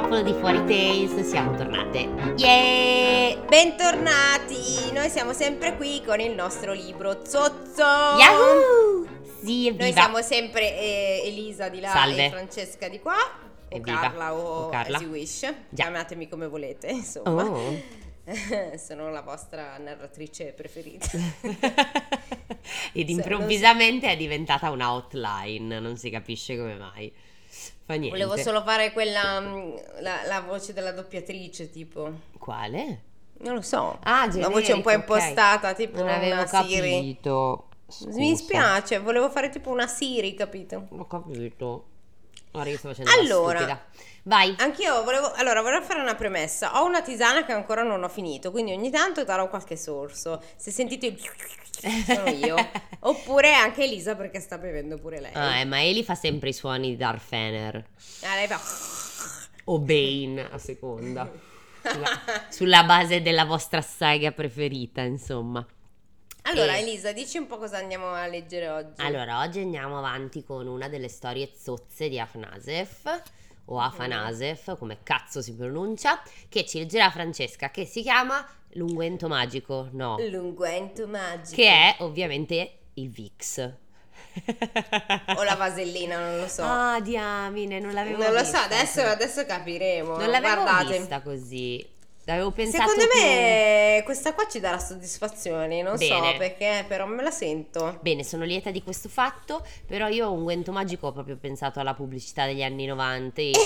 popolo di Fuori Tales, siamo tornate. Yeah! Bentornati! Noi siamo sempre qui con il nostro libro Zozzo! Yahoo! Sì, evviva! Noi siamo sempre eh, Elisa di là Salve. e Francesca di qua. O Evviva. Carla o, O Carla. as wish. Chiamatemi come volete, insomma. Oh. Sono la vostra narratrice preferita. Ed improvvisamente è diventata una hotline, non si capisce come mai. Fa niente. Volevo solo fare quella, mm, la, la voce della doppiatrice, tipo. Quale? Non lo so. Ah, Una voce un po' generico, impostata, tipo Non avevo una Siri. capito. Mi Scusa. spiace, volevo fare tipo una Siri, capito? Ho capito. Ora io sto facendo la Allora. stupida. Vai. Anch'io volevo, allora, volevo fare una premessa. Ho una tisana che ancora non ho finito, quindi ogni tanto darò qualche sorso. Se sentite il sono io. Oppure anche Elisa perché sta bevendo pure lei. Ah, eh, ma Eli fa sempre i suoni di Darth Fener. Ah, lei fa... O Bane, a seconda. Sulla, sulla base della vostra saga preferita, insomma. Allora, Eh. Elisa, dici un po' cosa andiamo a leggere oggi. Allora, oggi andiamo avanti con una delle storie zozze di Afnasef o Afanasef, come cazzo si pronuncia, che ci leggerà Francesca, che si chiama L'unguento magico, no, L'unguento magico. che è ovviamente il Vix. O la vasellina, non lo so. Ah, diamine, non l'avevo non lo so, vista. adesso, adesso capiremo. Non l'avevo Guardate. vista così. L'avevo pensato Secondo più- me questa qua ci darà soddisfazioni, non Bene. so perché, però me la sento. Bene, sono lieta di questo fatto, però io unguento magico ho proprio pensato alla pubblicità degli anni 90. e-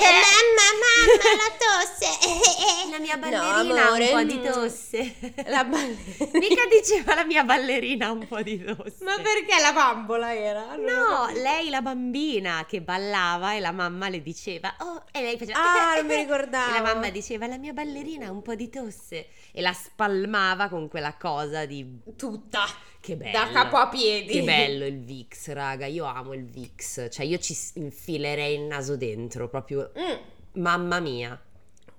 mamma, mamma, la tosse. La mia No, ballerina amore, ha un po' di tosse. La ballerina. Mica diceva la mia ballerina un po' di tosse. Ma perché la bambola era? Non No, lei la bambina che ballava e la mamma le diceva "Oh", e lei faceva Ah, non mi ricordavo. E la mamma diceva "La mia ballerina ha un po' di tosse" e la spalmava con quella cosa di Tutta. che bello. Da capo a piedi. Che bello il Vix, raga, io amo il Vix. Cioè io ci infilerei il naso dentro, proprio Mm. mamma mia.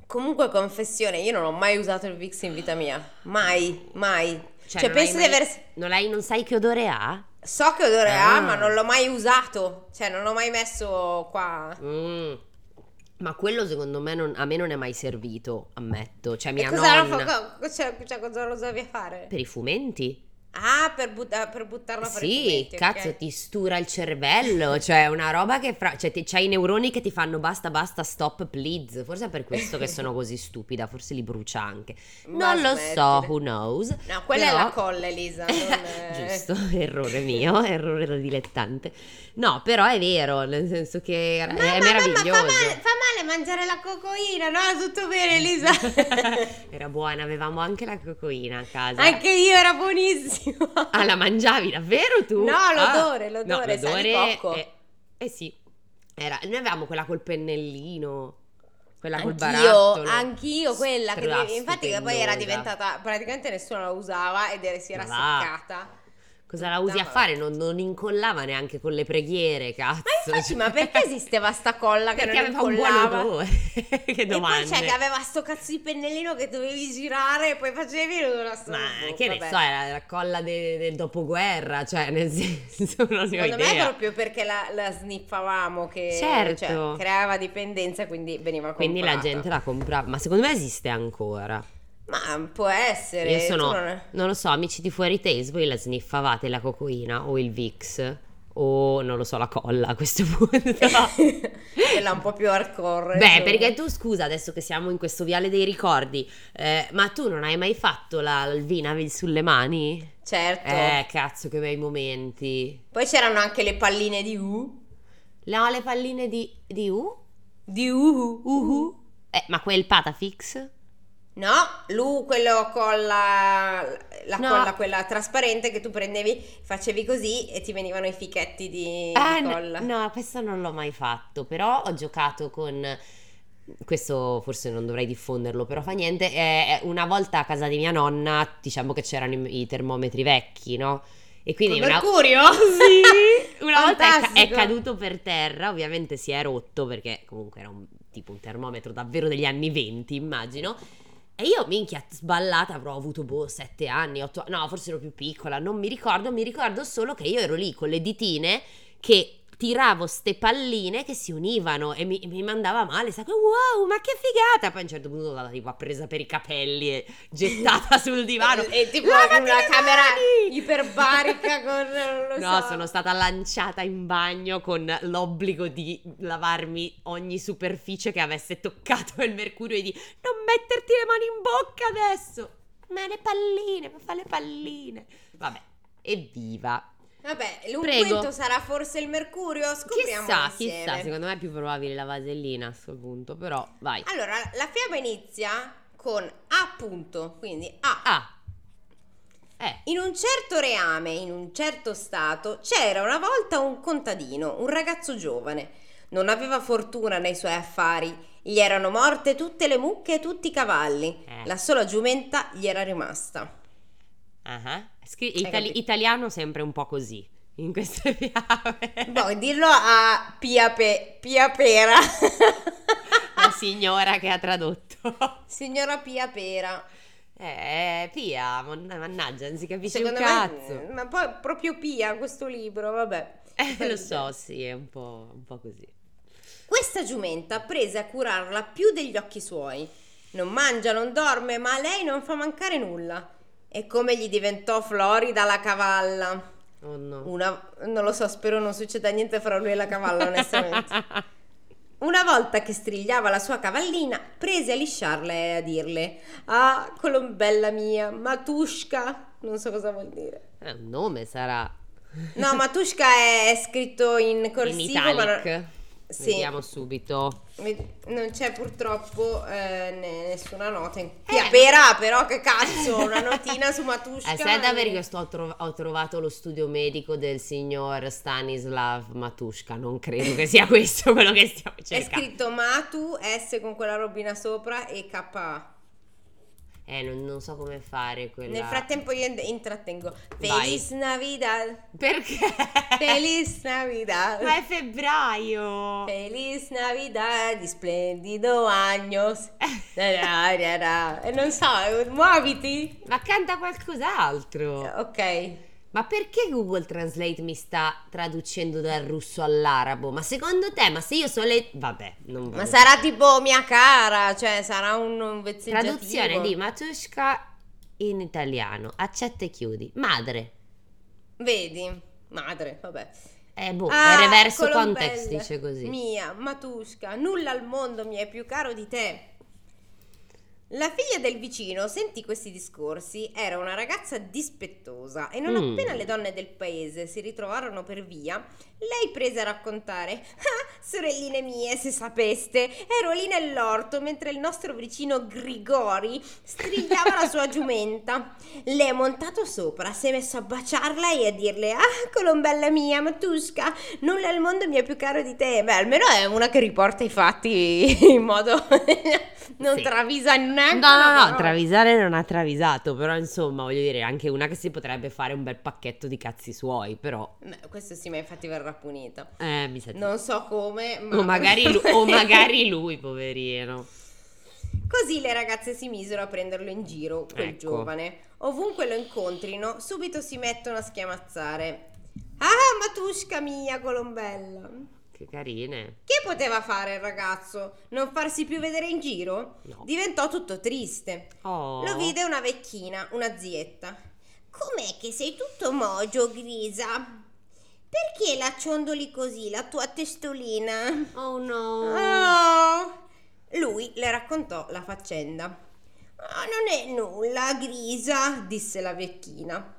Comunque, confessione, io non ho mai usato il Vix in vita mia. Mai, mai. Cioè, non penso di aver. Non, hai, non sai che odore ha? So che odore Ah. ha, ma non l'ho mai usato. Cioè, non l'ho mai messo qua. Mm. Ma quello secondo me non- a me non è mai servito, ammetto. Cioè mia e cosa nonna... fa? Cioè, cioè, cosa lo usavi a fare? Per i fumenti? Ah, per, butta- per buttarlo a fare i Sì, cazzo, ti stura il cervello. cioè, una roba che fra. Cioè, ti- c'hai i neuroni che ti fanno basta, basta, stop, please. Forse è per questo che sono così stupida. Forse li brucia anche. Ma Non lo so, who knows. No, quella Però- è la colla, Elisa. È... Giusto, errore mio, errore da dilettante. No, però è vero, nel senso che è, Mamma, è mamma, meraviglioso. fa male, fa male mangiare la cocoina, no? Tutto bene, Elisa. Era buona, avevamo anche la cocoina a casa. Anche io era buonissimo. Ah, la mangiavi davvero tu? No, Ah. l'odore, l'odore, no, l'odore cocco. è- Eh sì, era, noi avevamo quella col pennellino, quella col Anch'io, barattolo. anch'io quella che infatti che poi era diventata praticamente nessuno la usava ed era, si era seccata. Cosa la usi a No. fare? Non, non incollava neanche con le preghiere, cazzo. Ma infatti, Cioè, ma perché esisteva sta colla che Perché non un incollava? odore. che E poi domande. c'è che aveva sto cazzo di pennellino che dovevi girare e poi facevi la sto- Ma che ne so, era la colla de- del dopoguerra, cioè nel senso non ne ho Secondo me è proprio perché la, la sniffavamo che Certo. cioè, creava dipendenza quindi veniva Quindi la comprata. gente la comprava, ma secondo me esiste ancora. Ma può essere. Io sono, non non lo so, amici di Fuori Tales, voi la sniffavate la cocoina o il Vix o non lo so, la colla a questo punto. Quella un po' più hardcore. Beh, insomma. perché tu scusa, adesso che siamo in questo viale dei ricordi, eh, ma tu non hai mai fatto la Alvina sulle mani? Certo. Eh, cazzo, che bei momenti. Poi c'erano anche le palline di U. No, le palline di, di U? Di U. Uhu. Eh, ma quel Patafix? No, l'U, quello con la, la No. colla, quella trasparente che tu prendevi, facevi così e ti venivano i fichetti di, Ah, di no, colla. no, questo non l'ho mai fatto, però ho giocato con... Questo forse non dovrei diffonderlo, però fa niente. eh, una volta a casa di mia nonna, diciamo che c'erano i, i termometri vecchi, no? E quindi Con una, Mercurio? Sì, una volta è, è caduto per terra, ovviamente si è rotto perché comunque era un, tipo un termometro davvero degli anni 20, immagino. E io, minchia, sballata, avrò avuto, boh, sette anni, otto no, forse ero più piccola, non mi ricordo, mi ricordo solo che io ero lì con le ditine che tiravo ste palline che si univano e mi, mi mandava male, sa che wow, ma che figata! Poi a un certo punto la tipo presa per i capelli e gettata sul divano. E tipo Lavati in una camera mani! iperbarica con non lo No, so. sono stata lanciata in bagno con l'obbligo di lavarmi ogni superficie che avesse toccato il mercurio e di non metterti le mani in bocca adesso. Ma le palline, ma fa le palline. Vabbè, evviva. Vabbè, Prego. l'unguento sarà forse il mercurio? Scopriamo Chissà, insieme. chissà, secondo me è più probabile la vasellina a questo punto, però vai. Allora, la fiaba inizia con A punto, quindi A. Ah. Eh, In un certo reame, in un certo stato, c'era una volta un contadino, un ragazzo giovane. Non aveva fortuna nei suoi affari, gli erano morte tutte le mucche e tutti i cavalli. Eh. La sola giumenta gli era rimasta. Ah. Scri- Hai itali- italiano sempre un po' così in queste fiabe. Boh, dillo a Pia, Pe- Pia Pera. La signora che ha tradotto. Signora Pia Pera. Eh, Pia, mannaggia, non si capisce Secondo un cazzo. me, ma poi proprio Pia questo libro, vabbè. Eh, lo so, sì, è un po', un po' così. Questa giumenta prese a curarla più degli occhi suoi. Non mangia, non dorme, ma a lei non fa mancare nulla. E come gli diventò florida la cavalla. Oh no. Una, non lo so, spero non succeda niente fra lui e la cavalla, onestamente. Una volta che strigliava la sua cavallina, prese a lisciarla e a dirle: Ah, colombella mia, Matushka. Non so cosa vuol dire. Eh, un nome sarà No, Matushka è scritto in in corsivo, ma italic. non- Sì. Vediamo subito. Non c'è purtroppo eh, ne- nessuna nota. In... Eh. Pera, però che cazzo, una notina su Matushka. Eh, sai da perché sto- ho, trov- ho trovato lo studio medico del signor Stanislav Matushka. Non credo che sia questo quello che stiamo È cercando. scritto Matu, S con quella robina sopra e KA. Eh, non, non so come fare quella. Nel frattempo io intrattengo. Vai. Feliz Navidad. Perché? Feliz Navidad. Ma è febbraio. Feliz Navidad, di splendido da. E non so, muoviti. Ma canta qualcos'altro. Ok. Ma perché Google Translate mi sta traducendo dal russo all'arabo? Ma secondo te, ma se io so le... Vabbè, non Ma voglio- sarà tipo mia cara, cioè sarà un, un vezzeggiativo. Traduzione di Matushka in italiano. Accetta e chiudi. Madre. Vedi? Madre, vabbè. Eh, boh, Ah, è reverso colombella context, dice così. Mia, Matushka, nulla al mondo mi è più caro di te. La figlia del vicino sentì questi discorsi, era una ragazza dispettosa e non Mm. appena le donne del paese si ritrovarono per via, lei prese a raccontare: Ah, sorelline mie, se sapeste, ero lì nell'orto mentre il nostro vicino Grigori strigliava la sua giumenta. Le è montato sopra, si è messo a baciarla e a dirle: Ah, colombella mia, Matushka, nulla al mondo mi è più caro di te. Beh, almeno è una che riporta i fatti in modo. non Sì. travisa neanche. No, no, no, parola. travisare non ha travisato, però insomma, voglio dire, anche una che si potrebbe fare un bel pacchetto di cazzi suoi, però... Beh, questo sì, ma infatti verrà punita. Eh, mi sa di- Non so come, ma. O magari, lu- o magari lui, poverino. Così le ragazze si misero a prenderlo in giro, quel Ecco. giovane. Ovunque lo incontrino, subito si mettono a schiamazzare. Ah, Matushka mia, colombella. Che carine. Che poteva fare il ragazzo? Non farsi più vedere in giro? No. Diventò tutto triste. Oh. Lo vide una vecchina, una zietta. Com'è che sei tutto mogio, Grisa? Perché la ciondoli così, la tua testolina? Oh no. Oh! Lui le raccontò la faccenda. "Ah, non è nulla, Grisa, disse la vecchina.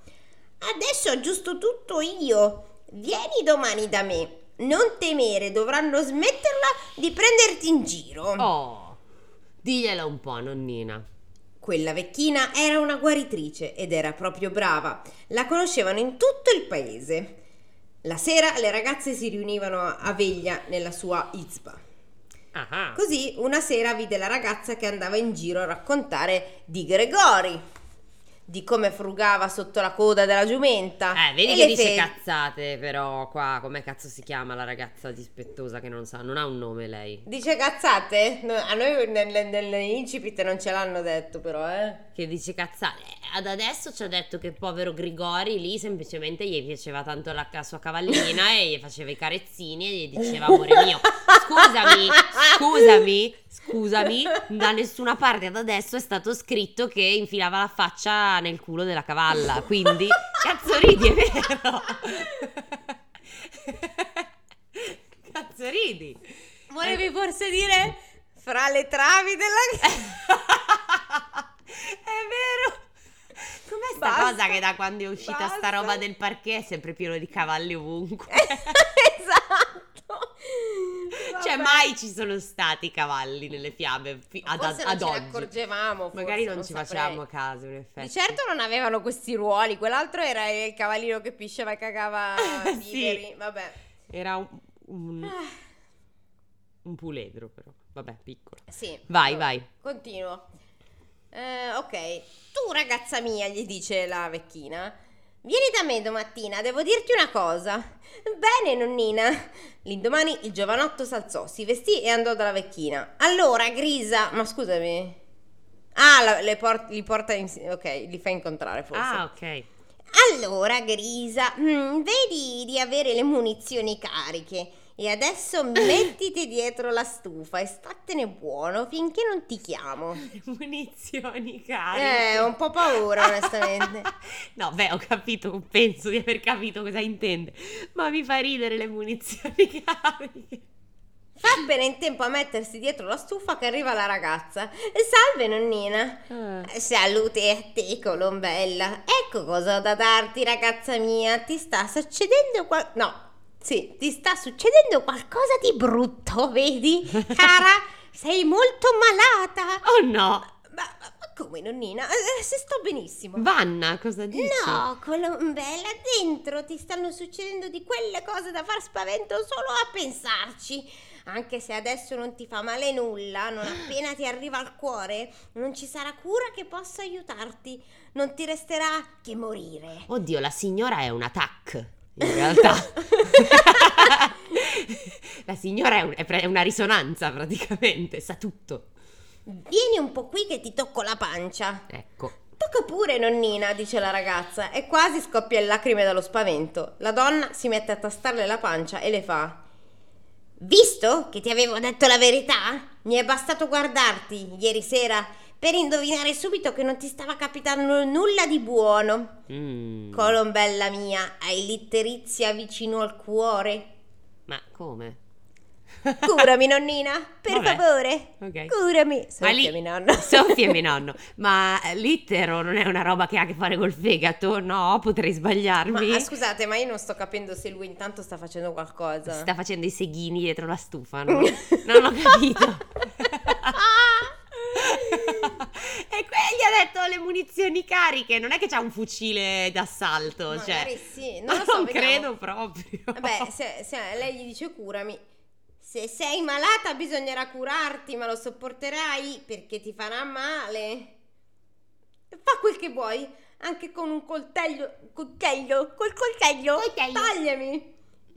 Adesso aggiusto tutto io. Vieni domani da me. Non temere, dovranno smetterla di prenderti in giro. Oh. Digliela un po', nonnina. Quella vecchina era una guaritrice ed era proprio brava. La conoscevano in tutto il paese. La sera le ragazze si riunivano a veglia nella sua izba. Ah. Così una sera vide la ragazza che andava in giro a raccontare di Gregori. Di come frugava sotto la coda della giumenta. Eh, vedi e che dice fe- cazzate, però qua come cazzo si chiama la ragazza dispettosa che non sa, non ha un nome lei. Dice cazzate? No, a noi nel, nel incipit non ce l'hanno detto però, eh. Che dice cazzate. Eh, Ad adesso ci ha detto che il povero Grigori lì semplicemente gli piaceva tanto la, la sua cavallina e gli faceva i carezzini e gli diceva amore mio. Scusami, scusami, scusami, da nessuna parte ad adesso è stato scritto che infilava la faccia nel culo della cavalla, quindi cazzo ridi, è vero. Cazzo ridi. Volevi forse dire fra le travi della... è vero. Com'è sta Basta. cosa che da quando è uscita sta Basta. roba del parquet è sempre pieno di cavalli ovunque? esatto. Cioè Vabbè. mai ci sono stati cavalli nelle fiabe fi- ad, Forse ad non ce oggi. accorgevamo. forse, Magari non, ci saprei. facciamo caso, in effetti. Di certo non avevano questi ruoli, quell'altro era il cavallino che pisciava e cagava Sì. biveri, vabbè. Era un, un, un puledro, però. Vabbè, piccolo. Sì. Vai, vabbè. vai. Continuo. Eh, ok, tu ragazza mia, gli dice la vecchina, vieni da me domattina, devo dirti una cosa. Bene, nonnina. L'indomani il giovanotto s'alzò, si vestì e andò dalla vecchina. Allora, Grisa, ma scusami. Ah, la- le por- li porta in... Ok, li fa incontrare forse. Ah, ok. Allora, Grisa, mm, vedi di avere le munizioni cariche. E adesso mettiti dietro la stufa e statene buono finché non ti chiamo. Munizioni cariche. Eh, ho un po' paura, onestamente. no, beh, ho capito, penso di aver capito cosa intende. Ma mi fa ridere le munizioni cariche. Fa appena in tempo a mettersi dietro la stufa che arriva la ragazza. Salve, nonnina. Ah. Salute a te, Colombella. Ecco cosa ho da darti, ragazza mia. Ti sta succedendo qual... No, sì, ti sta succedendo qualcosa di brutto, vedi? Cara, sei molto malata. Oh no! Ma, ma- come, nonnina? Eh, se sto benissimo. Vanna, cosa dici? No, Colombella, dentro ti stanno succedendo di quelle cose da far spavento solo a pensarci. Anche se adesso non ti fa male nulla, non appena ti arriva al cuore, non ci sarà cura che possa aiutarti. Non ti resterà che morire. Oddio, la signora è un attack. In realtà. la signora è, un- è pre- è una risonanza praticamente, sa tutto. Vieni un po' qui che ti tocco la pancia. Ecco. Tocca pure, nonnina, dice la ragazza, e quasi scoppia in lacrime dallo spavento. La donna si mette a tastarle la pancia e le fa: Visto che ti avevo detto la verità? Mi è bastato guardarti ieri sera per indovinare subito che non ti stava capitando nulla di buono. Mm. Colombella mia, hai l'itterizia vicino al cuore? Ma come? Curami, nonnina, per Vabbè. favore. Ok. Curami. Ma Soffiami, nonna. Soffiami nonno. Ma l'ittero non è una roba che ha a che fare col fegato? No, potrei Ma sbagliarmi. ah, scusate, ma io non sto capendo se lui intanto sta facendo qualcosa. Sta facendo i seghini dietro la stufa, no? Non ho capito. e qui gli ha detto le munizioni cariche, non è che c'ha un fucile d'assalto, Magari cioè. sì, non lo so, vediamo. credo proprio. Vabbè, se, se lei gli dice curami. Se sei malata bisognerà curarti, ma lo sopporterai perché ti farà male. Fa quel che vuoi, anche con un coltello. Coltello, col coltello. Coltello. Tagliami.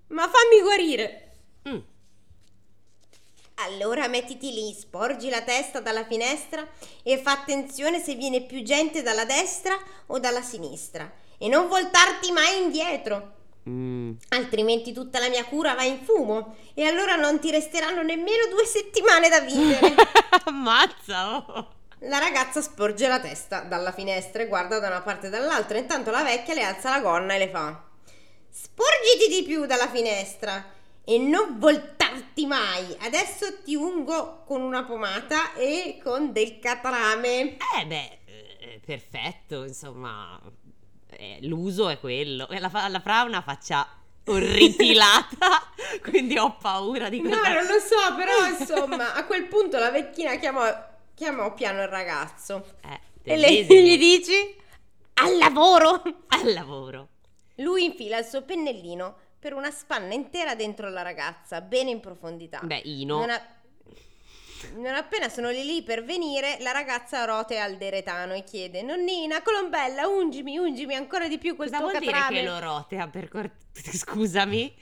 Ma fammi guarire. Mm. Allora mettiti lì, sporgi la testa dalla finestra e fa attenzione se viene più gente dalla destra o dalla sinistra. E non voltarti mai indietro. Mm. Altrimenti tutta la mia cura va in fumo e allora non ti resteranno nemmeno due settimane da vivere. Ammazza! oh. La ragazza sporge la testa dalla finestra e guarda da una parte e dall'altra. Intanto la vecchia le alza la gonna e le fa: Sporgiti di più dalla finestra e non voltarti mai. Adesso ti ungo con una pomata e con del catrame. Eh beh, eh, perfetto, insomma, eh, l'uso è quello. La, la Fra ha una faccia orripilata, quindi ho paura di No, cosa... non lo so, però insomma, a quel punto la vecchina chiamò, chiamò piano il ragazzo. Eh, E lei gli dici: Al lavoro! Al lavoro. Lui infila il suo pennellino per una spanna intera dentro la ragazza, bene in profondità. Beh, Ino... Non ha- Non appena sono lì lì per venire, la ragazza rotea al deretano e chiede: Nonnina, Colombella, ungimi, ungimi ancora di più quel Cosa tuo vuol dire catrame." che lo rotea per cort- Scusami?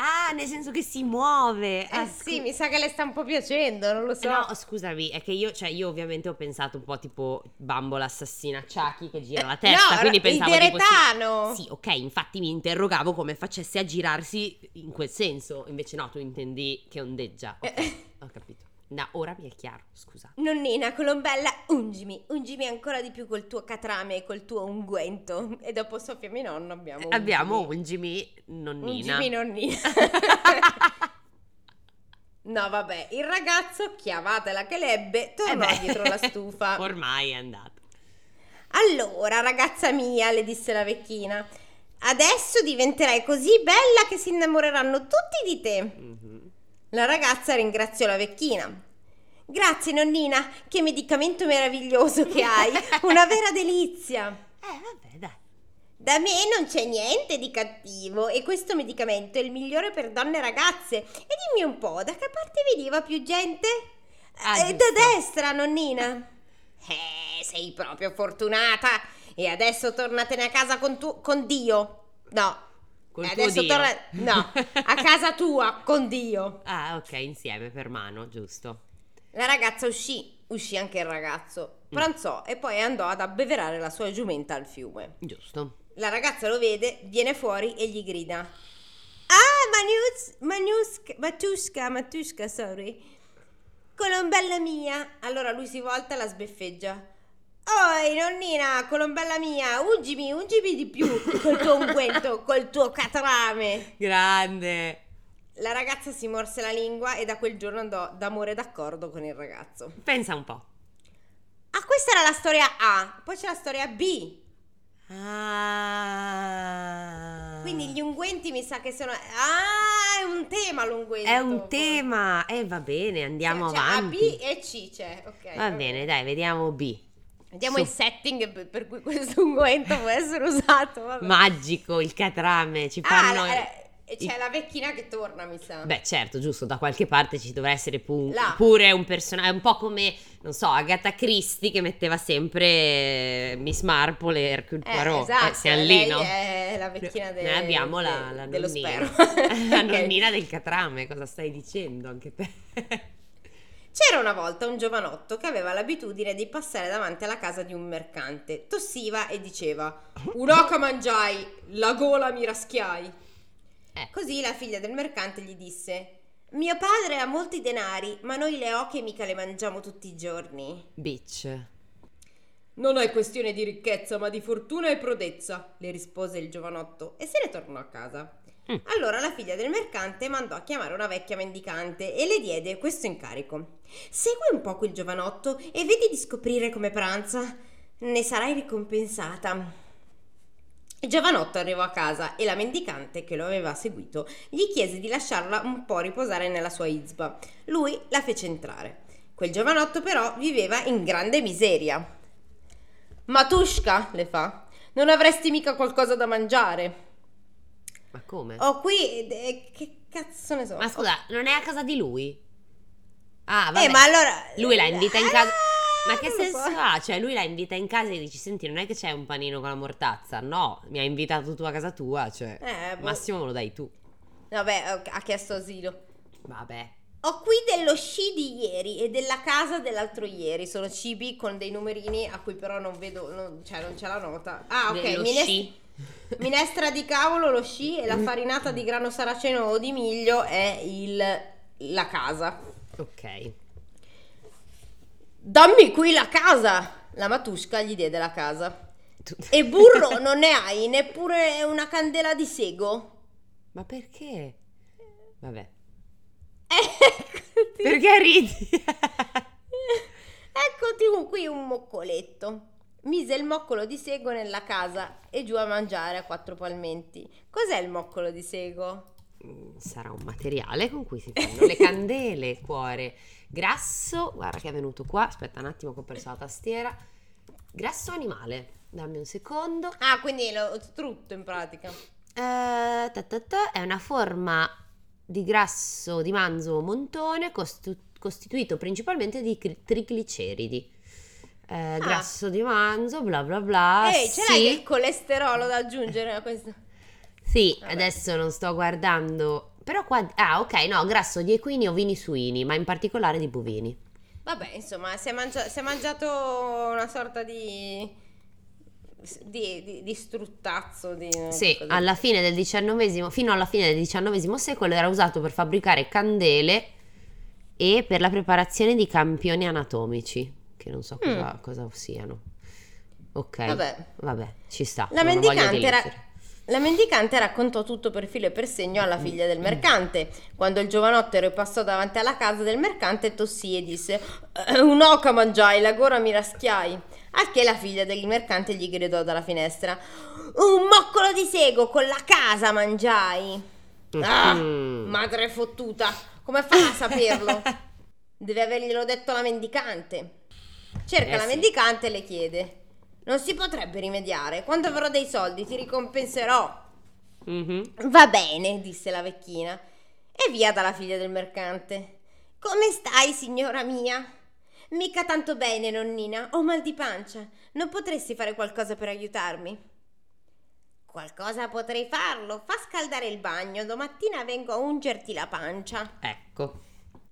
Ah, nel senso che si muove. Eh Ah, sì, scu- mi sa che le sta un po' piacendo, non lo so. No, scusami, è che io, cioè, io ovviamente ho pensato un po' tipo bambola assassina Chucky che gira la Eh, testa, no, quindi il pensavo tipo deretano. sì, sì, ok, infatti mi interrogavo come facesse a girarsi in quel senso, invece no, tu intendi che ondeggia. Ok, Eh. ho capito. No, ora mi è chiaro, scusa. Nonnina, Colombella, ungimi, ungimi ancora di più col tuo catrame e col tuo unguento. E dopo soffiami nonno abbiamo ungimi. Abbiamo Ungimi nonnina. Ungimi nonnina. no, vabbè, il ragazzo, chiavatela che l'ebbe, tornò Eh beh. dietro la stufa. Ormai è andato. Allora, ragazza mia, le disse la vecchina, adesso diventerai così bella che si innamoreranno tutti di te. Mhm. La ragazza ringraziò la vecchina. Grazie nonnina, che medicamento meraviglioso che hai, una vera delizia. Eh, vabbè, dai. Da me non c'è niente di cattivo e questo medicamento è il migliore per donne ragazze. E dimmi un po', da che parte veniva più gente? Ah, Eh, da destra, nonnina. Eh, sei proprio fortunata. E adesso tornatene a casa con, tu- con Dio. No. Col E tuo adesso torna- No, a casa tua con Dio. Ah, ok, insieme per mano, giusto. La ragazza uscì, uscì anche il ragazzo. Pranzò e poi andò ad abbeverare la sua giumenta al fiume. Giusto. La ragazza lo vede, viene fuori e gli grida: Ah, Manius, Maniusca, Matuska, Matuska, sorry. Colombella mia. Allora lui si volta e la sbeffeggia. Oi, nonnina, colombella mia, ungimi, ungimi di più col tuo unguento, col tuo catrame. Grande. La ragazza si morse la lingua e da quel giorno andò d'amore d'accordo con il ragazzo. Pensa un po'. Ah, questa era la storia A, poi c'è la storia B. Ah. Quindi gli unguenti mi sa che sono. Ah, è un tema l'unguento. È un tema. E va bene, andiamo Cioè, avanti. A, B e C c'è. Ok. Va bene, dai, vediamo B. Vediamo Su. il setting per- cui questo unguento può essere usato. Vabbè. Magico, il catrame, ci ah, fanno... la- eh, c'è la vecchina che torna, mi sa. Beh, certo, giusto, da qualche parte ci dovrà essere pu- pure un personaggio, un po' come, non so, Agatha Christie che metteva sempre eh, Miss Marple e Hercule Eh, Poirot. esatto, Eh, siamo lì, no? è la vecchina del, Noi abbiamo la, la nonnina. la nonnina del catrame, cosa stai dicendo anche te? C'era una volta un giovanotto che aveva l'abitudine di passare davanti alla casa di un mercante. Tossiva e diceva: Un'oca mangiai, la gola mi raschiai. Eh. Così la figlia del mercante gli disse: Mio padre ha molti denari, ma noi le oche mica le mangiamo tutti i giorni. Bitch. Non è questione di ricchezza, ma di fortuna e prodezza, le rispose il giovanotto e se ne tornò a casa. Mm. Allora la figlia del mercante mandò a chiamare una vecchia mendicante e le diede questo incarico. Segui un po' quel giovanotto e vedi di scoprire come pranza. Ne sarai ricompensata. Il giovanotto arrivò a casa e la mendicante che lo aveva seguito gli chiese di lasciarla un po' riposare nella sua izba. Lui la fece entrare. Quel giovanotto però viveva in grande miseria. Matushka, le fa, non avresti mica qualcosa da mangiare? Ma come? Ho qui, eh, che cazzo ne so? Ma scusa, non è a casa di lui? Ah, vabbè. Eh, ma allora... Lui la invita in casa. Ah, Ma che senso so. ha? Cioè, lui la invita in casa e dici: Senti, non è che c'è un panino con la mortazza. No, mi ha invitato tu a casa tua. Cioè, Eh, boh. massimo me lo dai tu. Vabbè, ha chiesto asilo. Vabbè. Ho qui dello sci di ieri e della casa dell'altro ieri. Sono cibi con dei numerini a cui però non vedo, non, cioè non c'è la nota. Ah, ok. Dello mines- sci. Minestra di cavolo, lo sci e la farinata di grano saraceno o di miglio è il, la casa. Ok. Dammi qui la casa! La matusca gli diede la casa. E burro, non ne hai neppure una candela di sego? Ma perché? Vabbè. Eccoti. Perché ridi? Eccoti qui un moccoletto. Mise il moccolo di sego nella casa e giù a mangiare a quattro palmenti. Cos'è il moccolo di sego? Mm, Sarà un materiale con cui si fanno le candele, cuore. Grasso, guarda che è venuto qua. Aspetta un attimo che ho perso la tastiera. Grasso animale. Dammi un secondo. Ah, quindi lo strutto in pratica. Eh, ta ta ta, è una forma di grasso di manzo montone costu- costituito principalmente di cri- trigliceridi. Eh, grasso di manzo, bla bla bla. Ehi, ce sì. l'hai il colesterolo da aggiungere a questo? Sì, Vabbè. adesso non sto guardando. Però qua. Ah, ok, no, grasso di equini, ovini, suini, ma in particolare di bovini. Vabbè, insomma, si è, mangia- si è mangiato una sorta di... di, di, di struttazzo. Di, Sì, così. alla fine del XIX, fino alla fine del XIX secolo era usato per fabbricare candele e per la preparazione di campioni anatomici, che non so cosa, cosa siano. Ok, Mm. Vabbè. vabbè, ci sta. La mendicante, era- la mendicante raccontò tutto per filo e per segno alla figlia del mercante. Quando il giovanotto ripassò davanti alla casa del mercante, tossì e disse: "Eh, Un'oca mangiai, la gola mi raschiai. Al che la figlia del mercante gli gridò dalla finestra: Un moccolo di sego con la casa mangiai. Ah, madre fottuta, come fa a saperlo? Deve averglielo detto la mendicante. Cerca Eh la sì. mendicante e le chiede: Non si potrebbe rimediare? Quando avrò dei soldi ti ricompenserò. Mhm. Va bene, disse la vecchina. E via dalla figlia del mercante. Come stai, signora mia? Mica tanto bene, nonnina. Ho mal di pancia. Non potresti fare qualcosa per aiutarmi? Qualcosa potrei farlo. Fa scaldare il bagno. Domattina vengo a ungerti la pancia. Ecco.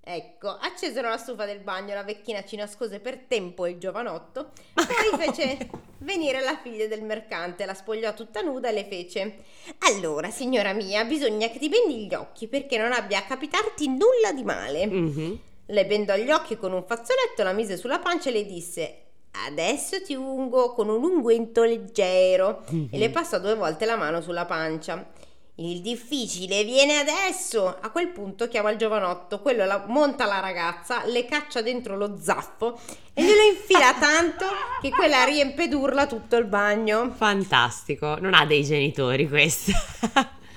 Ecco, accesero la stufa del bagno, la vecchina ci nascose per tempo il giovanotto, poi fece venire la figlia del mercante, la spogliò tutta nuda e le fece Allora, signora mia, bisogna che ti bendi gli occhi perché non abbia a capitarti nulla di male. Mhm. Le bendò gli occhi con un fazzoletto, la mise sulla pancia e le disse Adesso ti ungo con un unguento leggero e le passò due volte la mano sulla pancia. Il difficile viene adesso! A quel punto chiama il giovanotto, quello la- monta la ragazza, le caccia dentro lo zaffo e glielo infila tanto che quella riempie d'urla tutto il bagno. Fantastico. Non ha dei genitori questa.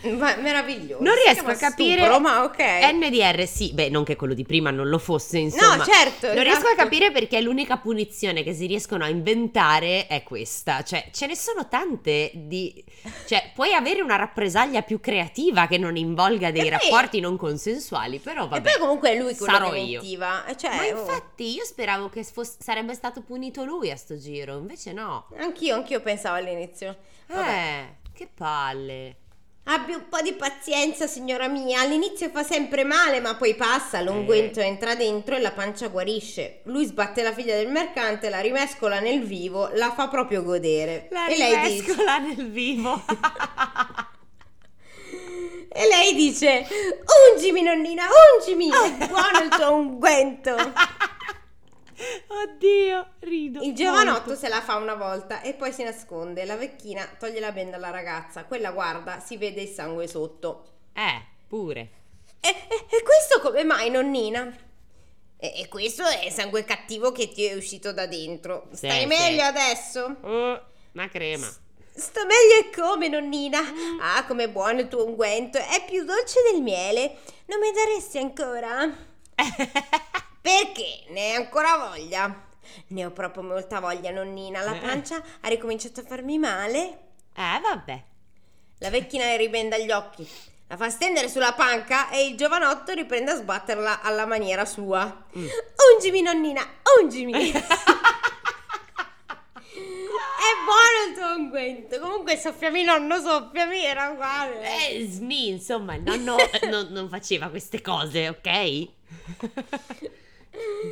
Ma meraviglioso. Non riesco a capire. stupro, ma ok. NDR sì, beh, non che quello di prima non lo fosse, insomma. No, certo. Non riesco a esatto. capire perché l'unica punizione che si riescono a inventare è questa. Cioè, ce ne sono tante di... Cioè, puoi avere una rappresaglia più creativa che non involga dei E poi- rapporti non consensuali, però E vabbè. poi comunque è lui quello sarò che mentiva. eh, Cioè, Ma oh. infatti io speravo che fosse- sarebbe stato punito lui a sto giro, invece no. Anch'io, anch'io pensavo all'inizio. Vabbè. Eh, che palle. Abbi un po' di pazienza, signora mia. All'inizio fa sempre male, ma poi passa. L'unguento Eh. entra dentro e la pancia guarisce. Lui sbatte la figlia del mercante, la rimescola nel vivo, la fa proprio godere. La e lei dice. rimescola nel vivo. E lei dice: Ungimi, nonnina, ungimi! È buono il tuo unguento. Oddio, rido. Il giovanotto se la fa una volta e poi si nasconde. La vecchina toglie la benda alla ragazza. Quella guarda, si vede il sangue sotto. Eh, pure. E, e- e questo come mai, nonnina? E, e questo è sangue cattivo che ti è uscito da dentro. Sì, Stai sì. meglio adesso? Oh, una crema. Sto meglio e come, nonnina? Ah, com'è buono il tuo unguento. È più dolce del miele. Non mi daresti ancora? Perché? Ne hai ancora voglia? Ne ho proprio molta voglia, nonnina. La Eh. pancia ha ricominciato a farmi male. Eh, vabbè. La vecchina le ribenda gli occhi, la fa stendere sulla panca e il giovanotto riprende a sbatterla alla maniera sua. Mm. Ungimi, nonnina, ungimi! È buono il tuo unguento. Comunque, soffiami, nonno, soffiami, era uguale. Eh, Smi, insomma, il nonno non, non faceva queste cose, ok?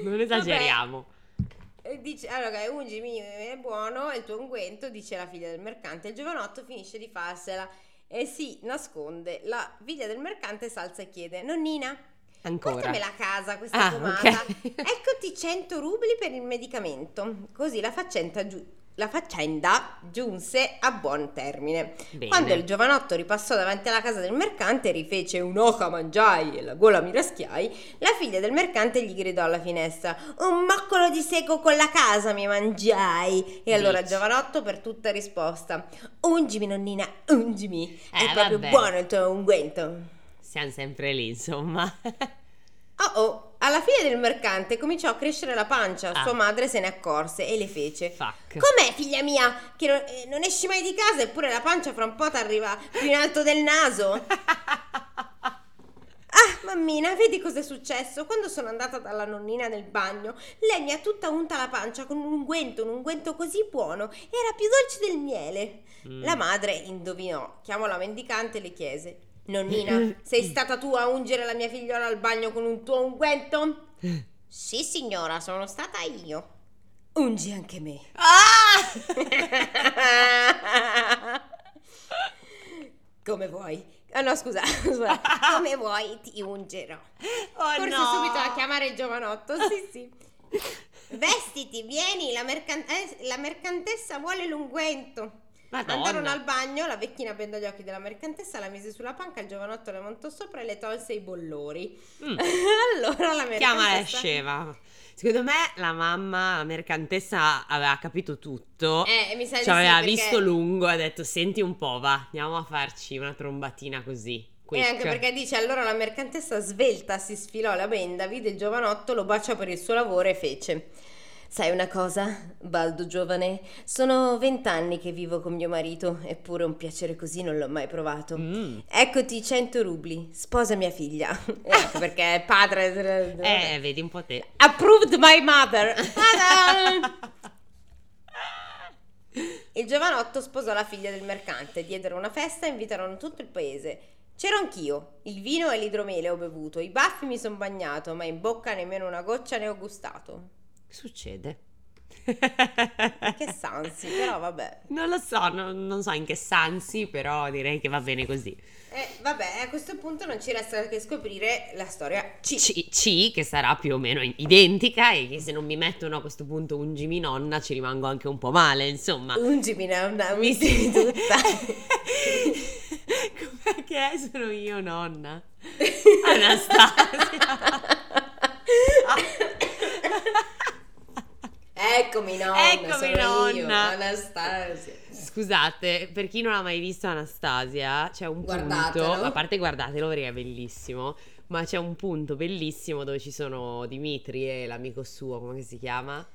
non esageriamo. E dice, allora, ungimi, è buono, è il tuo unguento, dice la figlia del mercante. Il giovanotto finisce di farsela e si nasconde. La figlia del mercante salza e chiede, nonnina, Ancora. Portami la casa questa Ah, pomata. ok. Eccoti 100 rubli per il medicamento. Così la faccenda, giu- la faccenda giunse a buon termine. Bene. Quando il giovanotto ripassò davanti alla casa del mercante, rifece un'oca mangiai e la gola mi raschiai, la figlia del mercante gli gridò alla finestra: Un moccolo di seco con la casa mi mangiai. E allora il giovanotto per tutta risposta: Ungimi, nonnina, ungimi. È Eh, proprio vabbè. buono il tuo unguento. Siamo sempre lì, insomma. Oh oh, alla fine del mercante cominciò a crescere la pancia, Ah. sua madre se ne accorse e le fece. Fuck. Com'è figlia mia che non, eh, non esci mai di casa eppure la pancia fra un po' ti arriva più in alto del naso? Ah, Mammina, vedi cos'è successo? Quando sono andata dalla nonnina nel bagno, lei mi ha tutta unta la pancia con un unguento, un unguento così buono, era più dolce del miele. Mm. La madre indovinò, chiamò la mendicante e le chiese: Nonnina, sei stata tu a ungere la mia figliola al bagno con un tuo unguento? Sì, signora, sono stata io. Ungi anche me. Ah! Come vuoi. Ah no, scusa, scusa. Come vuoi ti ungerò. Oh Forse no! subito a chiamare il giovanotto, sì sì. Vestiti, vieni, la, mercan- eh, la mercantessa vuole l'unguento. Madonna. Andarono al bagno, la vecchina bendò gli occhi della mercantessa, la mise sulla panca, il giovanotto le montò sopra e le tolse i bollori. Mm. allora la Chiamala mercantessa... scema. Secondo me la mamma, la mercantessa, aveva capito tutto. Eh, mi sa Ci aveva sì, perché- visto lungo e ha detto: Senti un po', va, andiamo a farci una trombatina così. E quick." anche perché dice allora la mercantessa svelta si sfilò la benda, vide il giovanotto, lo baciò per il suo lavoro e fece. Sai una cosa, Baldo giovane? Sono vent'anni che vivo con mio marito, eppure un piacere così non l'ho mai provato. Mm. Eccoti 100 rubli, sposa mia figlia. ecco perché è padre. Eh, vedi un po' te. Approved my mother. Il giovanotto sposò la figlia del mercante, diedero una festa e invitarono tutto il paese. C'ero anch'io, il vino e l'idromele ho bevuto, i baffi mi son bagnato, ma in bocca nemmeno una goccia ne ho gustato. Succede. Che sansi, però vabbè. Non lo so, non, non so in che sensi, però direi che va bene così. Eh, vabbè, a questo punto non ci resta che scoprire la storia C. C, C, che sarà più o meno identica e che se non mi mettono a questo punto ungimi nonna ci rimango anche un po' male, insomma. Ungimi nonna, Mi ungimi tutta. Com'è che è? Sono io nonna. Anastasia. Eccomi nonna, Eccomi, sono io, nonna. Anastasia. Scusate, per chi non ha mai visto Anastasia, c'è un Guardatelo. punto, a parte guardatelo perché è bellissimo, ma c'è un punto bellissimo dove ci sono Dimitri e l'amico suo, come si chiama?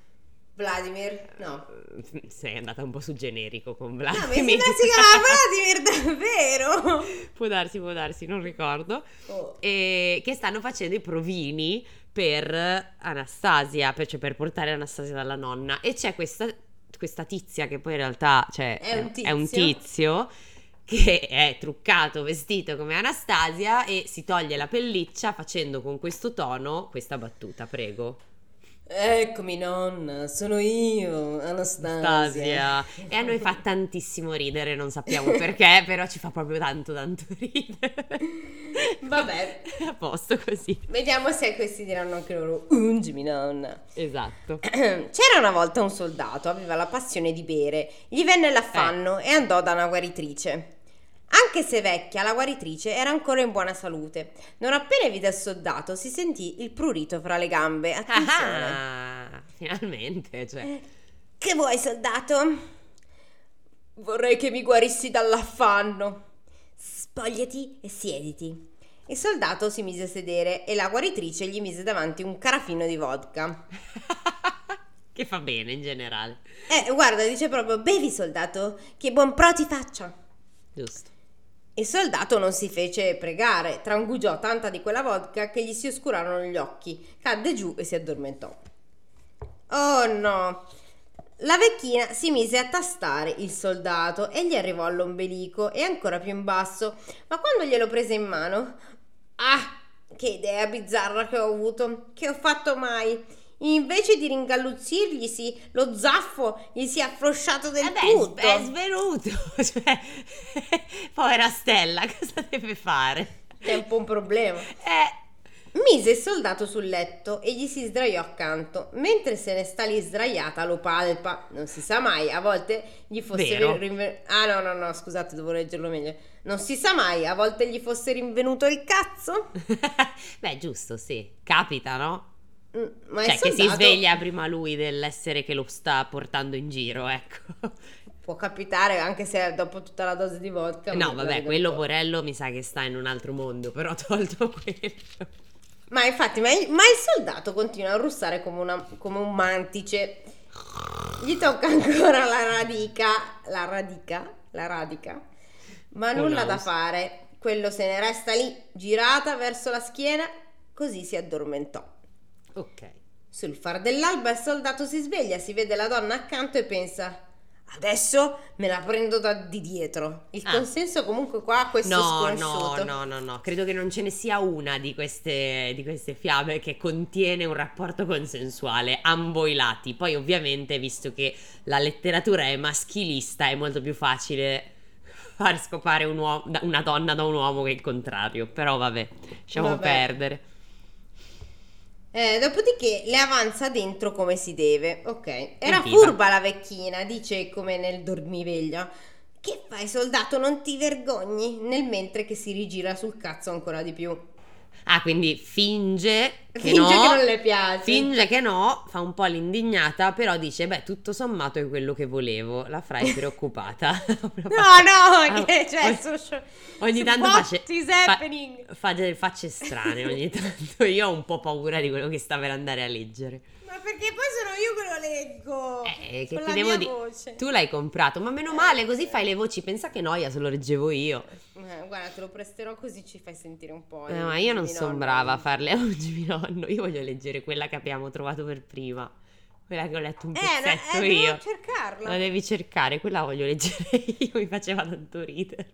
Vladimir? No. Eh, Sei andata un po' su generico con No, mi Vladimir. sembra si chiama Vladimir davvero. può darsi, può darsi, non ricordo. Oh. E che stanno facendo i provini per Anastasia, per, cioè per portare Anastasia dalla nonna. E c'è questa, questa tizia che poi in realtà cioè, È un è un tizio. tizio che è truccato, vestito come Anastasia e si toglie la pelliccia facendo con questo tono questa battuta, prego. Eccomi nonna, sono io, Anastasia. Anastasia. E a noi fa tantissimo ridere, non sappiamo perché, però ci fa proprio tanto tanto ridere. Vabbè. A posto così. Vediamo se questi diranno anche loro, ungimi nonna. Esatto. C'era una volta un soldato, aveva la passione di bere, gli venne l'affanno Eh. e andò da una guaritrice. Anche se vecchia, la guaritrice era ancora in buona salute. Non appena vide il soldato, si sentì il prurito fra le gambe. Attenzione. Ah, finalmente, cioè. Che vuoi, soldato? Vorrei che mi guarissi dall'affanno. Spogliati e siediti. Il soldato si mise a sedere e la guaritrice gli mise davanti un carafino di vodka. che fa bene in generale. Eh, guarda, dice proprio: bevi, soldato, che buon pro ti faccia. Giusto. Il soldato non si fece pregare, trangugiò tanta di quella vodka che gli si oscurarono gli occhi, cadde giù e si addormentò. Oh no! La vecchina si mise a tastare il soldato e gli arrivò all'ombelico e ancora più in basso, ma quando glielo prese in mano, ah, che idea bizzarra che ho avuto, che ho fatto mai! Invece di ringalluzzirglisi, lo zaffo gli si è afflosciato del beh, tutto. è svenuto. Cioè, povera Stella, cosa deve fare? È un po' un problema. Eh, Mise il soldato sul letto e gli si sdraiò accanto. Mentre se ne sta lì sdraiata lo palpa. Non si sa mai, a volte gli fosse Vero. rinve- Ah no, no, no, scusate, devo leggerlo meglio. Non si sa mai, a volte gli fosse rinvenuto il cazzo. beh, giusto, sì. Capita, no? Ma Cioè, che si sveglia prima lui dell'essere che lo sta portando in giro, ecco. Può capitare anche se dopo tutta la dose di vodka. No, vabbè, dopo- quello Porello mi sa che sta in un altro mondo, però tolto quello. Ma infatti, ma il, ma il soldato continua a russare come, una- come un mantice. Gli tocca ancora la radica. La radica? La radica? Ma nulla da fare. quello se ne resta lì, girata verso la schiena, così si addormentò. Ok. Sul far dell'alba il soldato si sveglia, si vede la donna accanto e pensa Adesso me la prendo da di dietro. Il Ah. consenso comunque qua a questo No, no, no, no, no, credo che non ce ne sia una di queste, di queste fiabe che contiene un rapporto consensuale, ambo i lati. Poi ovviamente, visto che la letteratura è maschilista, è molto più facile far scopare un uomo- una donna da un uomo che il contrario. Però vabbè, lasciamo Vabbè. perdere. Eh, dopodiché le avanza dentro come si deve. Ok. Era Evviva. furba la vecchina, dice come nel dormiveglia. Che fai, soldato? Non ti vergogni? Nel mentre che si rigira sul cazzo ancora di più. Ah, quindi finge che Finge no. che non le piace. Finge che no, fa un po' l'indignata, però dice: Beh, tutto sommato è quello che volevo. La Fra è preoccupata. No, no, Ah, che cioè, ogni- so- so- Ogni tanto face- is fa- fa delle facce strane. Ogni tanto io ho un po' paura di quello che sta per andare a leggere. Ma perché poi sono io che lo leggo. Eh, che con ti la devo mia dire? voce. Tu l'hai comprato, ma meno male, così fai le voci. Pensa che noia se lo leggevo io. Eh, guarda, te lo presterò così ci fai sentire un po'. Eh, ma io non sono brava a farle a un Jimmy nonno. Io voglio leggere quella che abbiamo trovato per prima. Quella che ho letto un Eh, no, pezzetto eh, devo io. cercarla. La devi cercare, quella voglio leggere io, mi faceva tanto ridere.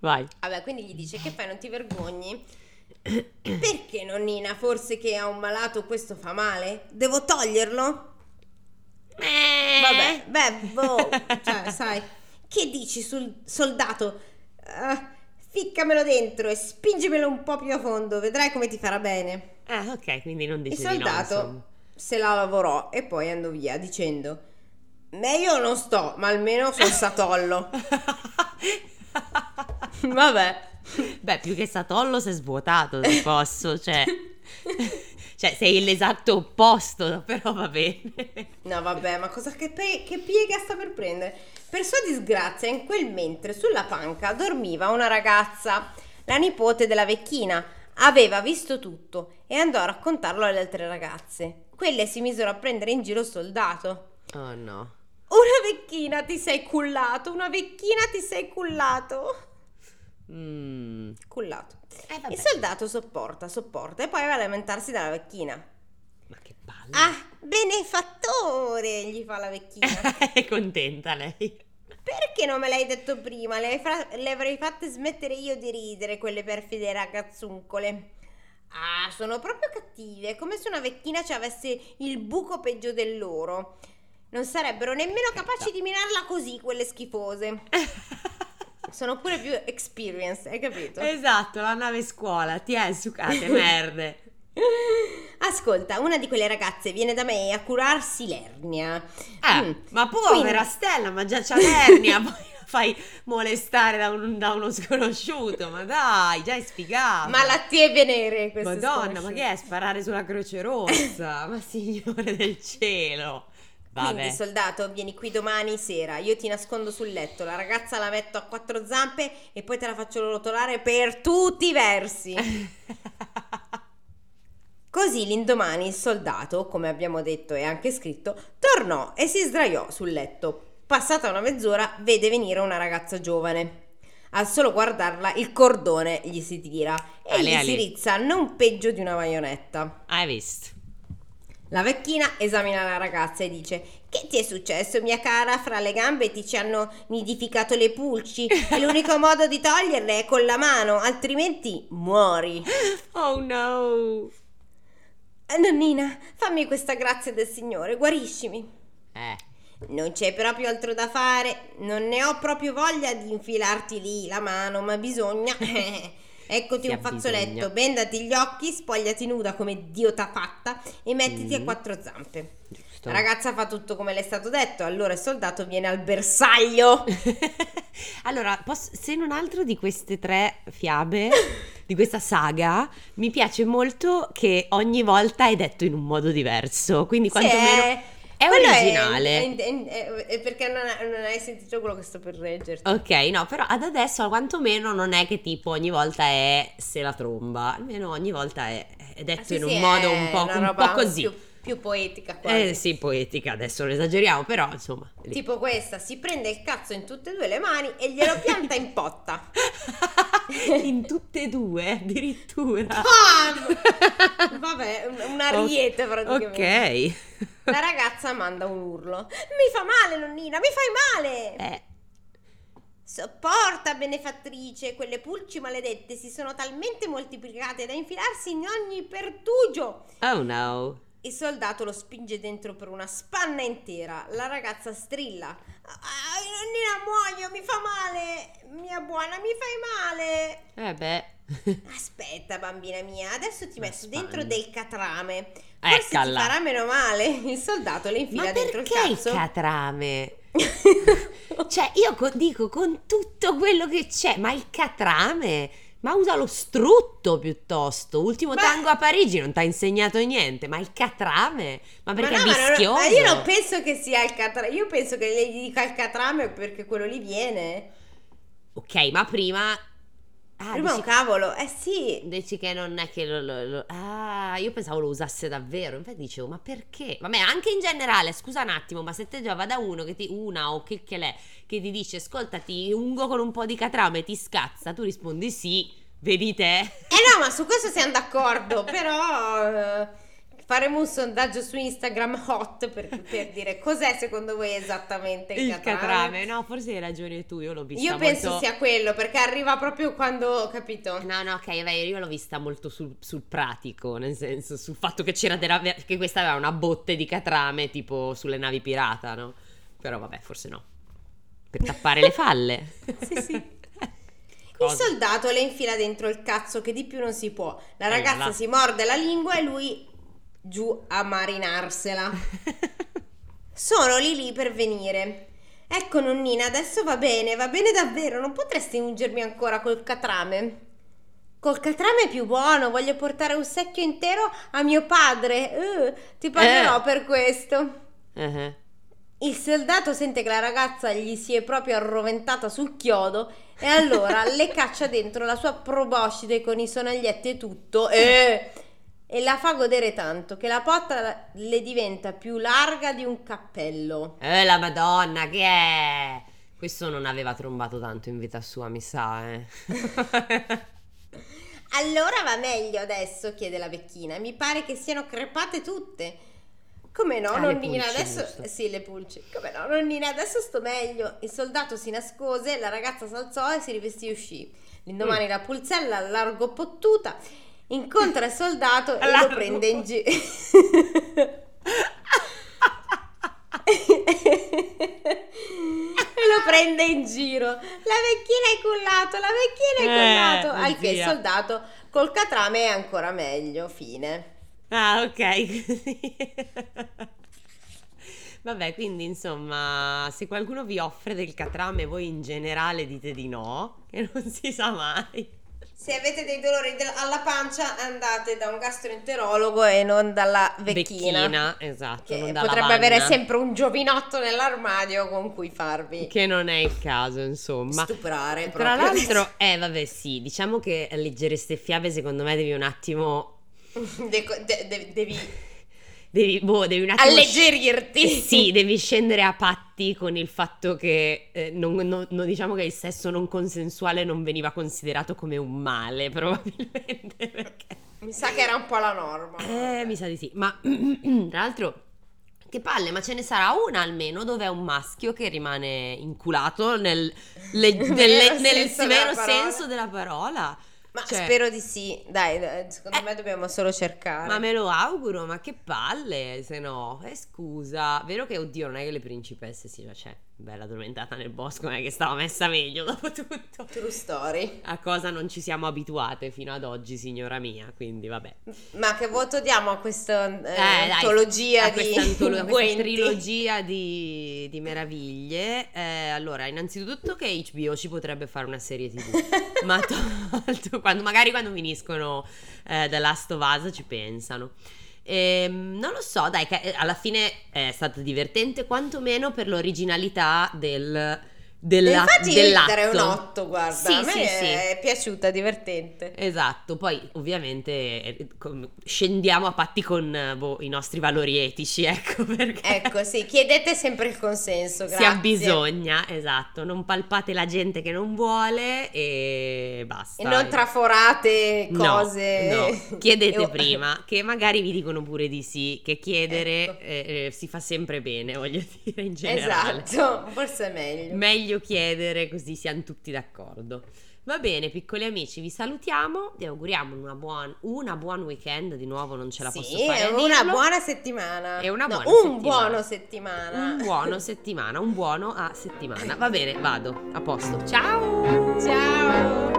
Vai. Vabbè, quindi gli dice che fai, non ti vergogni? Perché nonnina, forse che ha un malato questo fa male? Devo toglierlo? Vabbè, beh, boh, cioè, sai, che dici sul soldato? Ah, ficcamelo dentro e spingimelo un po' più a fondo, vedrai come ti farà bene. Ah, ok, quindi non Il dice di no, soldato insomma. se la lavorò e poi andò via dicendo: Meglio non sto, ma almeno sono satollo. Vabbè. Beh, più che satollo si è svuotato, se posso, cioè... cioè, sei l'esatto opposto, però va bene. No, vabbè, ma cosa che, pe- che piega sta per prendere? Per sua disgrazia, in quel mentre sulla panca dormiva una ragazza, la nipote della vecchina. Aveva visto tutto e andò a raccontarlo alle altre ragazze. Quelle si misero a prendere in giro il soldato. Oh no. Una vecchina ti sei cullato, una vecchina ti sei cullato. Mm. Cullato. Eh. Il soldato sopporta, sopporta e poi va a lamentarsi dalla vecchina. Ma che palle. Ah, benefattore, gli fa la vecchina. È contenta lei. Perché non me l'hai detto prima? Le, fra- le avrei fatte smettere io di ridere quelle perfide ragazzuncole. Ah, sono proprio cattive, come se una vecchina ci avesse il buco peggio del loro. Non sarebbero nemmeno capaci di minarla così, quelle schifose. Sono pure più experienced, hai capito? esatto, la nave scuola, ti è sucate, merde. Ascolta, una di quelle ragazze viene da me a curarsi l'ernia. Eh, Mm. ma povera Quindi- Stella, ma già c'ha l'ernia, poi la fai molestare da, un- da uno sconosciuto, ma dai, già è sfigata. Malattie venere queste Madonna, ma che è sparare sulla Croce Rossa? ma signore del cielo. Vabbè. Quindi, soldato, vieni qui domani sera. Io ti nascondo sul letto. La ragazza la metto a quattro zampe e poi te la faccio rotolare per tutti i versi. Così l'indomani il soldato, come abbiamo detto e anche scritto, tornò e si sdraiò sul letto. Passata una mezz'ora vede venire una ragazza giovane. Al solo guardarla il cordone gli si tira e Ale, gli ale. si rizza non peggio di una maionetta. Hai visto? La vecchina esamina la ragazza e dice: Che ti è successo, mia cara? Fra le gambe ti ci hanno nidificato le pulci e l'unico modo di toglierle è con la mano, altrimenti muori. Oh no. Eh, Nonnina, fammi questa grazia del Signore, guariscimi. Eh, Non c'è proprio altro da fare, non ne ho proprio voglia di infilarti lì la mano, ma bisogna. Eccoti un fazzoletto, bendati gli occhi, spogliati nuda come Dio t'ha fatta e mettiti a Mm. quattro zampe. giusto. La ragazza fa tutto come le è stato detto, allora il soldato viene al bersaglio. allora, posso- se non altro di queste tre fiabe, di questa saga, mi piace molto che ogni volta è detto in un modo diverso, quindi Sì, quantomeno è- è quello originale. È, è- è- è perché non, non hai sentito quello che sto per leggerti. Ok, no, però ad adesso quantomeno non è che tipo ogni volta è se la tromba, almeno ogni volta è, detto Ah, sì, in sì, un modo è un po', un po' così. Più, più poetica quasi. Eh sì, poetica, adesso lo esageriamo, però insomma. lì. Tipo questa, si prende il cazzo in tutte e due le mani e glielo pianta in potta. tutte e due, addirittura. Pam! Vabbè, un ariete praticamente. Ok. La ragazza manda un urlo. Mi fa male, nonnina, mi fai male! Eh, Sopporta, benefattrice, quelle pulci maledette si sono talmente moltiplicate da infilarsi in ogni pertugio. oh no. Il soldato lo spinge dentro per una spanna intera. La ragazza strilla. Ah, nonnina, muoio, mi fa male! Mia buona, mi fai male! Eh beh. Aspetta, bambina mia, adesso ti metto dentro del catrame. Forse ti Eccola. farà meno male. Il soldato le infila Ma dentro il perché il cazzo. catrame? Cioè, io co- dico con tutto quello che c'è, ma il catrame? Ma usa lo strutto piuttosto. Ultimo Ma- tango a Parigi non ti ha insegnato niente, ma il catrame? Ma perché no, è ma non- vischioso? ma io non penso che sia il catrame. Io penso che lei gli dica il catrame perché quello lì viene. Ok, ma prima... Ah, Prima è un dici, cavolo. Eh sì. dici che non è che lo, lo- lo- Ah, io pensavo lo usasse davvero. Infatti dicevo, ma perché? Vabbè, anche in generale, scusa un attimo, ma se te giova da uno che ti... Una o che, che l'è, che ti dice, ascolta, ti ungo con un po' di catrame, ti scazza, tu rispondi sì, vedi te? Eh no, ma su questo siamo d'accordo. però eh, faremo un sondaggio su Instagram hot per, per dire cos'è secondo voi esattamente il, Il catrame, no, forse hai ragione tu, io l'ho vista Io penso molto... sia quello perché arriva proprio quando, capito? No, no, ok, vabbè, io l'ho vista molto sul, sul pratico, nel senso, sul fatto che c'era della, che questa aveva una botte di catrame tipo sulle navi pirata, no? Però vabbè, forse no. Per tappare le falle. Sì, sì. Il soldato le infila dentro il cazzo che di più non si può. La ragazza là. si morde la lingua e lui giù a marinarsela. Sono lì lì per venire. Ecco nonnina, adesso va bene, va bene davvero, non potresti ungermi ancora col catrame? Col catrame è più buono, voglio portare un secchio intero a mio padre. Uh, ti pagherò Eh. per questo. Eh, Il soldato sente che la ragazza gli si è proprio arroventata sul chiodo e allora le caccia dentro la sua proboscide con i sonaglietti e tutto e, e la fa godere tanto che la potta le diventa più larga di un cappello. Eh, la madonna, che è? Questo non aveva trombato tanto in vita sua, mi sa, eh. Allora va meglio adesso, chiede la vecchina. Mi pare che siano crepate tutte. Come no, Ah, nonnina, pulci, adesso... giusto. Sì, le pulci. Come no, nonnina, adesso sto meglio. Il soldato si nascose, la ragazza s'alzò e si rivestì e uscì. L'indomani Mm. la pulzella, largo pottuta, incontra il soldato e lo Largo prende in giro. e lo prende in giro. La vecchina è cullato, la vecchina è Eh, cullato. Al che il soldato col catrame è ancora meglio. Fine. Ah, ok. Vabbè, quindi insomma, se qualcuno vi offre del catrame, voi in generale dite di no, che non si sa mai. Se avete dei dolori alla pancia, andate da un gastroenterologo e non dalla vecchina. esatto, Che non dalla potrebbe Vanna. avere sempre un giovinotto nell'armadio con cui farvi Che non è il caso, insomma. stuprare. Tra proprio. l'altro, eh vabbè sì, diciamo che leggere ste fiabe secondo me devi un attimo... De- de- de- devi Devi, boh, devi un attimo... alleggerirti. Sì, devi scendere a patti con il fatto che eh, non, non- non- diciamo che il sesso non consensuale non veniva considerato come un male, probabilmente perché... Mi sa che era un po' la norma. Eh, mi sa di sì. Ma tra l'altro, che palle, ma ce ne sarà una almeno dove è un maschio che rimane inculato nel, le- Vero nelle- nel senso della vero parola. senso della parola. Ma Cioè, spero di sì. Dai, secondo Eh. me dobbiamo solo cercare. Ma me lo auguro, ma che palle, se no. Eh, scusa. Vero che, oddio, non è che le principesse sì, ma c'è. Bella addormentata nel bosco, non è che stava messa meglio dopo tutto. True story. A cosa non ci siamo abituate fino ad oggi, signora mia, quindi vabbè. Ma che voto diamo a questa eh, dai, antologia a di questa, antolo- a questa trilogia di, di meraviglie. Eh, allora, innanzitutto che HBO ci potrebbe fare una serie TV, ma tolto, quando, magari quando finiscono eh, The Last of Us ci pensano. Ehm, non lo so, dai, che, eh, alla fine è stato divertente, quantomeno per l'originalità del della, Infatti io gli dell'atto. darei un 8, guarda, Sì, a me sì, sì. è piaciuta, divertente. Esatto, poi ovviamente eh, scendiamo a patti con eh, boh, i nostri valori etici, ecco perché Ecco, sì, chiedete sempre il consenso, si grazie. ha bisogna, esatto, non palpate la gente che non vuole e basta. E non traforate No, cose. no, chiedete Io- prima, che magari vi dicono pure di sì, che chiedere Ecco. eh, eh, si fa sempre bene, voglio dire in generale. Esatto, forse è meglio. Meglio meglio chiedere così siamo tutti d'accordo. Va bene, piccoli amici, vi salutiamo, vi auguriamo una, buona una buon weekend, di nuovo non ce la sì, posso fare. E Una buona settimana. E una no, buona un settimana. buono settimana. Un buono settimana, un buono a settimana. Va bene, vado, a posto. Ciao! Ciao!